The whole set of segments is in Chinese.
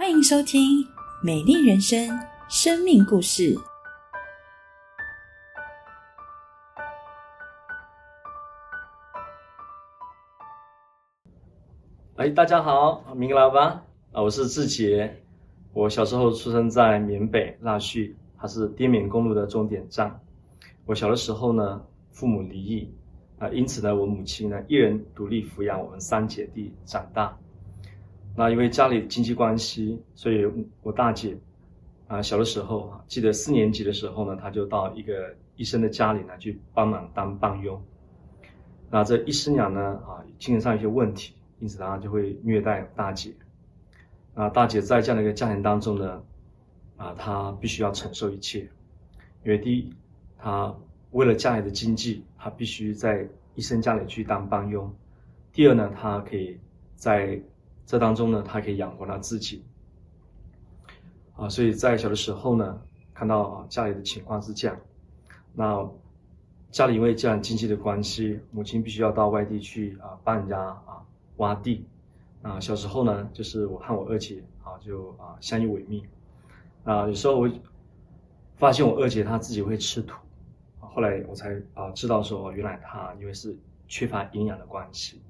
欢迎收听《美丽人生》生命故事。哎，大家好，明老板啊，我是志杰。我小时候出生在缅北腊戌，它是滇缅公路的终点站。我小的时候呢，父母离异啊，因此呢，我母亲呢一人独立抚养我们三姐弟长大。那因为家里经济关系，所以我大姐啊小的时候，记得四年级的时候呢，她就到一个医生的家里呢去帮忙当帮佣。那这医师娘呢啊，精神上有些问题。因此，他就会虐待大姐。啊，大姐在这样的一个家庭当中呢，啊，她必须要承受一切。因为第一，她为了家里的经济，她必须在医生家里去当帮佣；第二呢，她可以在这当中呢，他可以养活他自己。啊，所以在小的时候呢，看到家里的情况是这样，那家里因为这样经济的关系，母亲必须要到外地去啊，帮人家啊。挖地，啊，小时候呢，就是我和我二姐啊，就啊相依为命，啊，有时候我发现我二姐她自己会吃土，后来我才啊知道说，原来她因为是缺乏营养的关系，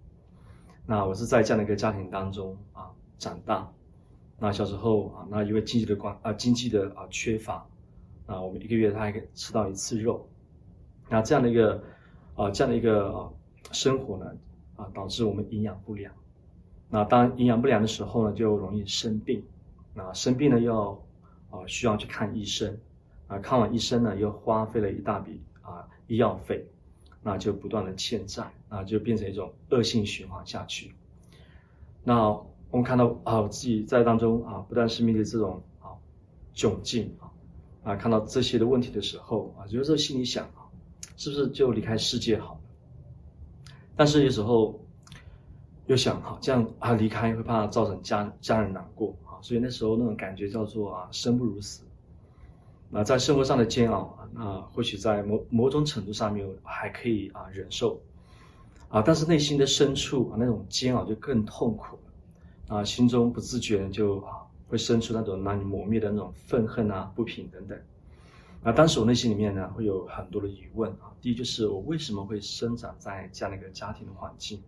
那我是在这样的一个家庭当中啊长大，那小时候啊，那因为经济的关啊经济的啊缺乏，啊，我们一个月他还可以吃到一次肉，那这样的一个啊这样的一个生活呢。啊，导致我们营养不良。那当营养不良的时候呢，就容易生病。那生病呢，要啊需要去看医生。啊，看完医生呢，又花费了一大笔啊医药费，那就不断的欠债，那就变成一种恶性循环下去。那我们看到啊，我自己在当中啊，不但是面对这种啊窘境啊，啊看到这些的问题的时候啊，有时候心里想啊，是不是就离开世界好？但是有时候又想哈，这样啊离开会怕造成家家人难过啊，所以那时候那种感觉叫做啊生不如死。那在生活上的煎熬啊，那或许在某某种程度上面还可以啊忍受啊，但是内心的深处啊那种煎熬就更痛苦了啊，心中不自觉就会生出那种难以磨灭的那种愤恨啊不平等等。那当时我内心里面呢，会有很多的疑问啊。第一就是我为什么会生长在这样的一个家庭的环境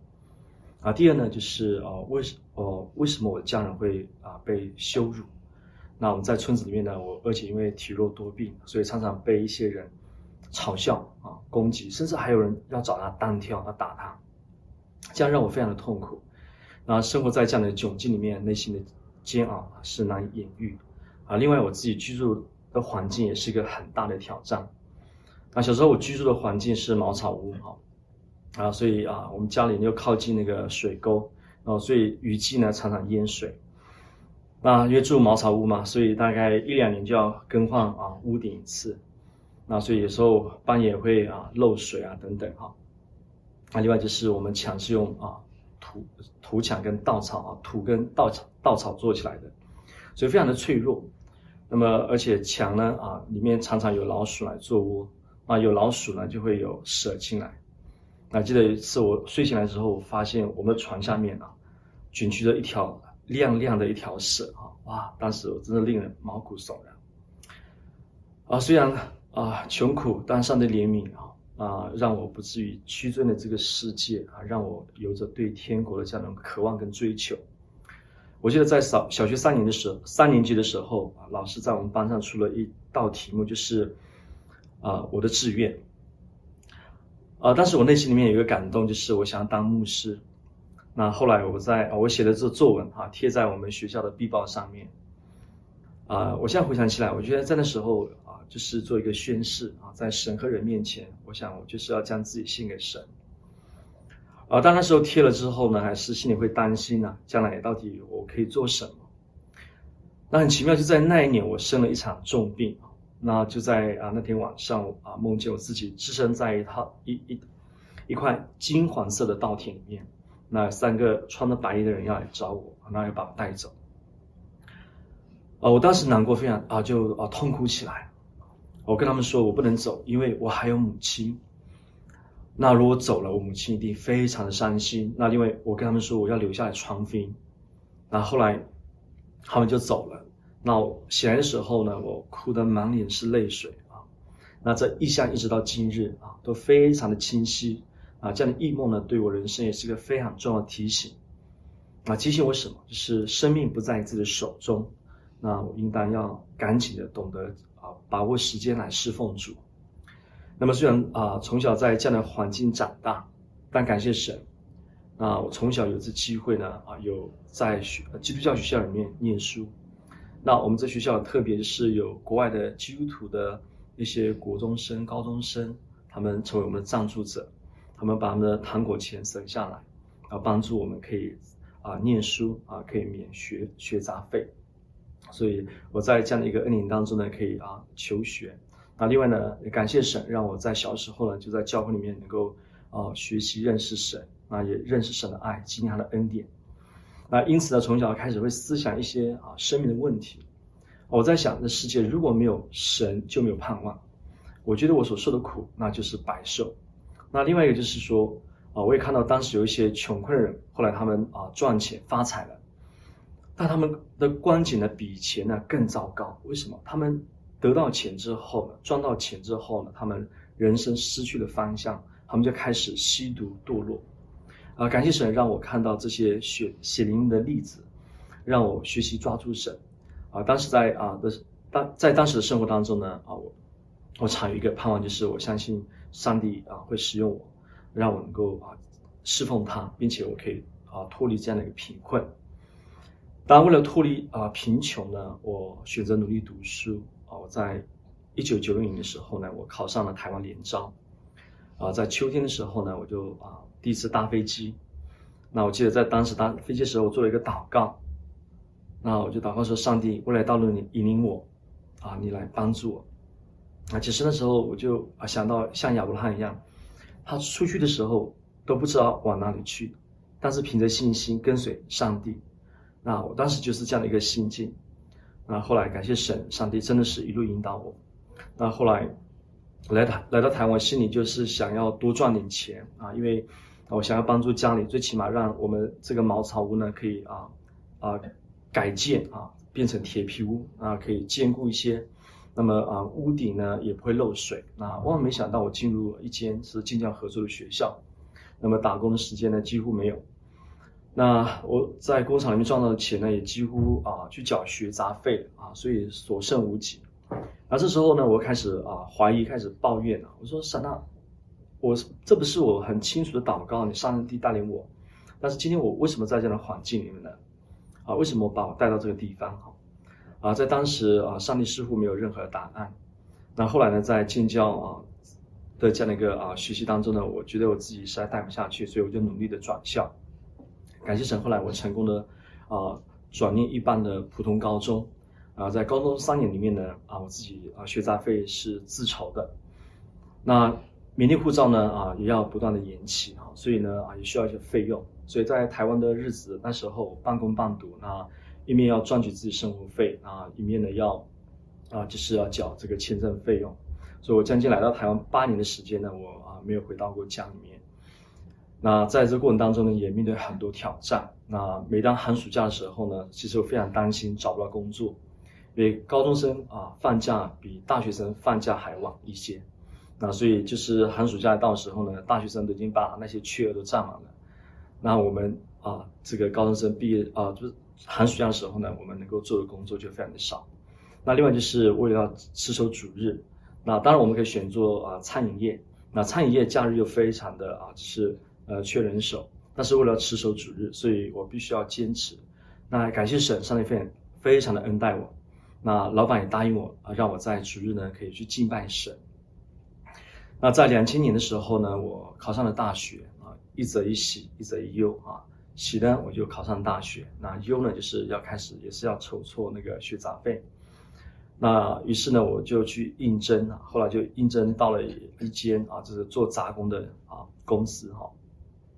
啊？第二呢，就是哦，为什哦为什么我的家人会啊被羞辱？那我们在村子里面呢，我而且因为体弱多病，所以常常被一些人嘲笑啊攻击，甚至还有人要找他单挑，要打他，这样让我非常的痛苦。那生活在这样的窘境里面，内心的煎熬是难以言喻啊。另外，我自己居住。的环境也是一个很大的挑战。那小时候我居住的环境是茅草屋，啊，啊，所以啊，我们家里又靠近那个水沟，然后所以雨季呢常常淹水。那因为住茅草屋嘛，所以大概一两年就要更换啊屋顶一次。那所以有时候半夜会啊漏水啊等等哈。那另外就是我们墙是用啊土土墙跟稻草啊土跟稻草稻草做起来的，所以非常的脆弱。那么，而且墙呢，啊，里面常常有老鼠来做窝，啊，有老鼠呢，就会有蛇进来。那记得有一次我睡醒来之后，发现我们的床下面啊，卷曲着一条亮亮的一条蛇，啊，哇，当时我真的令人毛骨悚然。啊，虽然啊穷苦，但上帝怜悯啊，啊，让我不至于屈尊的这个世界啊，让我有着对天国的这样的渴望跟追求。我记得在小小学三年的时候，三年级的时候啊，老师在我们班上出了一道题目，就是啊我的志愿啊，但是我内心里面有一个感动，就是我想要当牧师。那后来我在我写的这作文啊，贴在我们学校的壁报上面啊，我现在回想起来，我觉得在那时候啊，就是做一个宣誓啊，在神和人面前，我想我就是要将自己献给神。啊，但那时候贴了之后呢，还是心里会担心呢，将来到底我可以做什么？那很奇妙，就在那一年，我生了一场重病那就在啊那天晚上啊，梦见我自己置身在一套一一一块金黄色的稻田里面，那三个穿着白衣的人要来找我，那要把我带走。啊，我当时难过非常啊，就啊痛哭起来。我跟他们说，我不能走，因为我还有母亲。那如果走了，我母亲一定非常的伤心。那另外，我跟他们说我要留下来传福音。那后来，他们就走了。那我醒来的时候呢，我哭得满脸是泪水啊。那这意象一直到今日啊，都非常的清晰啊。这样的异梦呢，对我人生也是个非常重要的提醒啊。提醒我什么？就是生命不在自己的手中，那我应当要赶紧的懂得啊，把握时间来侍奉主。那么虽然啊，从小在这样的环境长大，但感谢神，那我从小有这机会呢啊，有在学基督教学校里面念书。那我们这学校特别是有国外的基督徒的一些国中生、高中生，他们成为我们的赞助者，他们把他们的糖果钱省下来，啊，帮助我们可以啊念书啊，可以免学学杂费。所以我在这样的一个恩典当中呢，可以啊求学。那另外呢，也感谢神，让我在小时候呢就在教会里面能够啊学习认识神，那也认识神的爱，经历他的恩典。那因此呢，从小开始会思想一些啊生命的问题。我在想，这世界如果没有神，就没有盼望。我觉得我所受的苦，那就是白受。那另外一个就是说，啊，我也看到当时有一些穷困人，后来他们啊赚钱发财了，但他们的光景呢比以前呢更糟糕。为什么？他们得到钱之后呢，赚到钱之后呢，他们人生失去了方向，他们就开始吸毒堕落。啊，感谢神让我看到这些血血淋淋的例子，让我学习抓住神。啊，当时在啊的当在当时的生活当中呢，啊我我常有一个盼望，就是我相信上帝啊会使用我，让我能够啊侍奉他，并且我可以啊脱离这样的一个贫困。当，为了脱离啊贫穷呢，我选择努力读书。啊，我在一九九六年的时候呢，我考上了台湾联招。啊，在秋天的时候呢，我就啊。第一次搭飞机，那我记得在当时搭飞机的时候，我做了一个祷告。那我就祷告说：“上帝，未来道路你引领我，啊，你来帮助我。”啊，其实那时候我就啊想到像亚伯拉罕一样，他出去的时候都不知道往哪里去，但是凭着信心跟随上帝。那我当时就是这样的一个心境。那后来感谢神，上帝真的是一路引导我。那后来来台来到台湾，心里就是想要多赚点钱啊，因为。我想要帮助家里，最起码让我们这个茅草屋呢，可以啊啊改建啊，变成铁皮屋啊，可以坚固一些。那么啊，屋顶呢也不会漏水。那万万没想到，我进入了一间是晋江合作的学校，那么打工的时间呢几乎没有。那我在工厂里面赚到的钱呢，也几乎啊去缴学杂费啊，所以所剩无几。那这时候呢，我开始啊怀疑，开始抱怨了。我说：“神啊！”我这不是我很清楚的祷告，你上帝带领我，但是今天我为什么在这样的环境里面呢？啊，为什么把我带到这个地方？哈，啊，在当时啊，上帝似乎没有任何答案。那后来呢，在建教啊的这样的一个啊学习当中呢，我觉得我自己实在带不下去，所以我就努力的转校。感谢神，后来我成功的啊转念一般的普通高中，啊，在高中三年里面呢，啊，我自己啊学杂费是自筹的，那。缅甸护照呢啊也要不断的延期啊，所以呢啊也需要一些费用，所以在台湾的日子那时候半工半读，那一面要赚取自己生活费啊，一面呢要啊就是要缴这个签证费用，所以我将近来到台湾八年的时间呢，我啊没有回到过家里面。那在这过程当中呢，也面对很多挑战。那每当寒暑假的时候呢，其实我非常担心找不到工作，因为高中生啊放假比大学生放假还晚一些。那所以就是寒暑假到时候呢，大学生都已经把那些缺额都占满了。那我们啊，这个高中生毕业啊，就是寒暑假的时候呢，我们能够做的工作就非常的少。那另外就是为了要持守主日，那当然我们可以选做啊餐饮业。那餐饮业假日又非常的啊，就是呃缺人手。但是为了持守主日，所以我必须要坚持。那感谢神，上帝非常非常的恩待我。那老板也答应我啊，让我在主日呢可以去敬拜神。那在两千年的时候呢，我考上了大学啊，一则一喜，一则一忧啊。喜呢，我就考上大学；那忧呢，就是要开始也是要筹措那个学杂费。那于是呢，我就去应征啊，后来就应征到了一间啊，就是做杂工的啊公司哈。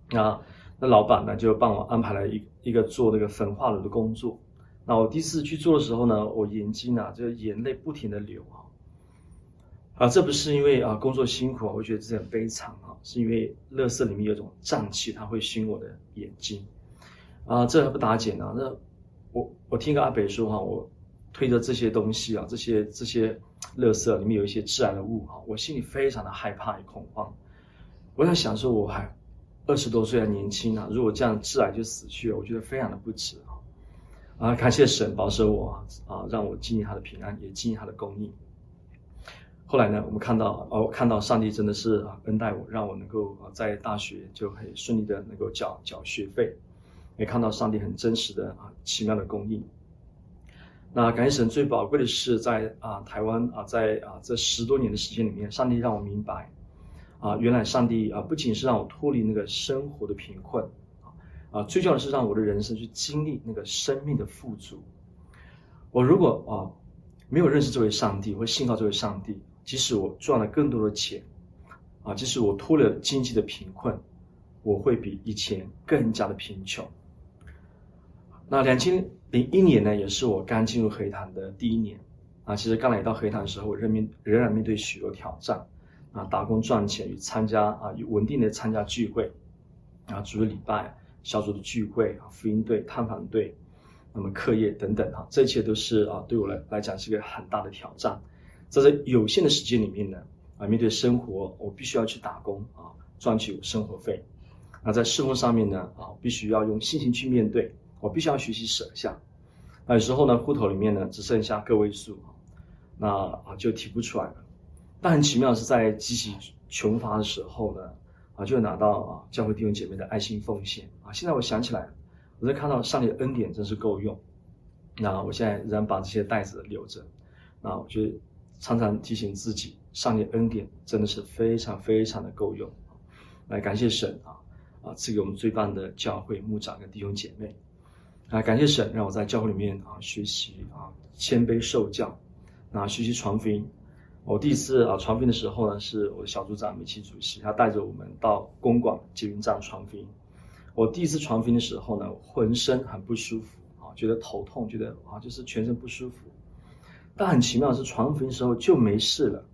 那那老板呢，就帮我安排了一一个做那个焚化炉的工作。那我第一次去做的时候呢，我眼睛啊，就眼泪不停的流啊。啊，这不是因为啊工作辛苦啊，我觉得这很悲惨啊，是因为乐色里面有种瘴气，它会熏我的眼睛，啊，这还不打紧呢。那我我听个阿北说哈，我推着这些东西啊，这些这些垃圾里面有一些致癌的物哈，我心里非常的害怕与恐慌。我在想说，我还二十多岁还年轻啊，如果这样致癌就死去了，我觉得非常的不值啊。啊，感谢神保守我啊，让我经历他的平安，也经历他的供应。后来呢，我们看到哦，看到上帝真的是啊恩待我，让我能够啊在大学就很顺利的能够缴缴学费。也看到上帝很真实的啊奇妙的供应。那感谢神最宝贵的是在啊台湾啊在啊这十多年的时间里面，上帝让我明白啊原来上帝啊不仅是让我脱离那个生活的贫困啊最重要的是让我的人生去经历那个生命的富足。我如果啊没有认识这位上帝或信靠这位上帝，即使我赚了更多的钱啊，即使我脱离了经济的贫困，我会比以前更加的贫穷。那两千零一年呢，也是我刚进入黑坛的第一年，啊，其实刚来到黑坛的时候，我仍面仍然面对许多挑战，啊，打工赚钱与参加啊，与稳定的参加聚会，啊，主日礼拜、小组的聚会、啊，福音队、探访队，那么课业等等，哈，这一切都是啊，对我来来讲是个很大的挑战，在这有限的时间里面呢，啊，面对生活，我必须要去打工啊，赚取生活费，那在侍奉上面呢，啊，必须要用信心去面对。我必须要学习舍下，那有时候呢，户头里面呢只剩下个位数啊，那啊就提不出来了。但很奇妙的是，在极其穷乏的时候呢，啊就拿到啊教会弟兄姐妹的爱心奉献啊。现在我想起来，我在看到上帝的恩典真是够用。那我现在仍然把这些袋子留着，那我觉得常常提醒自己，上帝恩典真的是非常非常的够用。来感谢神啊啊赐给我们最棒的教会牧长跟弟兄姐妹。啊，感谢神让我在教会里面啊学习啊谦卑受教，那学习传福音。我第一次啊传福音的时候呢，是我的小组长美琪主席，他带着我们到公馆捷运站传福音。我第一次传福音的时候呢，浑身很不舒服啊，觉得头痛，觉得啊就是全身不舒服。但很奇妙的是，传福音时候就没事了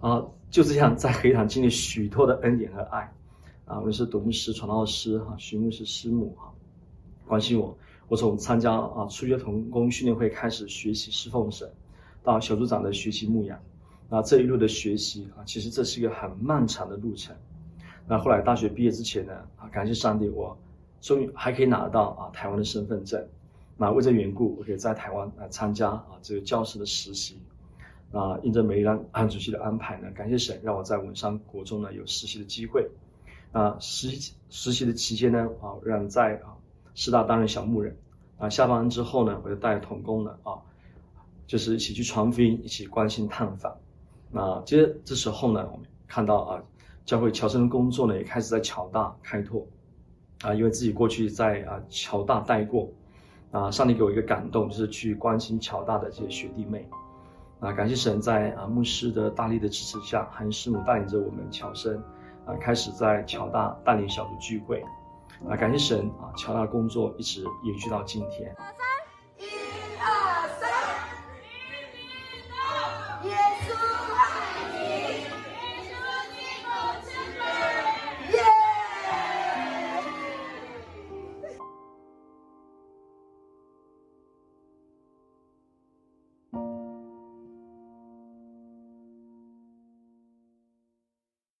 啊，就这样在黑堂经历许多的恩典和爱啊，无论是董牧师、传道师哈、徐牧师师母哈。关心我，我从参加啊初学童工训练会开始学习侍奉神，到小组长的学习牧养，那这一路的学习啊，其实这是一个很漫长的路程。那后来大学毕业之前呢，啊感谢上帝，我终于还可以拿到啊台湾的身份证。那为这缘故，我可以在台湾来参加啊这个教师的实习。那应着梅兰安主席的安排呢，感谢神让我在文山国中呢有实习的机会。啊实习实习的期间呢，啊让在啊。师大担任小牧人，啊，下班之后呢，我就带同工呢，啊，就是一起去传福音，一起关心探访。那接这时候呢，我们看到啊，教会侨生的工作呢，也开始在侨大开拓，啊，因为自己过去在啊侨大待过，啊，上帝给我一个感动，就是去关心乔大的这些学弟妹，啊，感谢神在啊牧师的大力的支持下，韩师母带领着我们乔生，啊，开始在乔大带领小组聚会。啊，感谢神啊！乔大的工作一直延续到今天。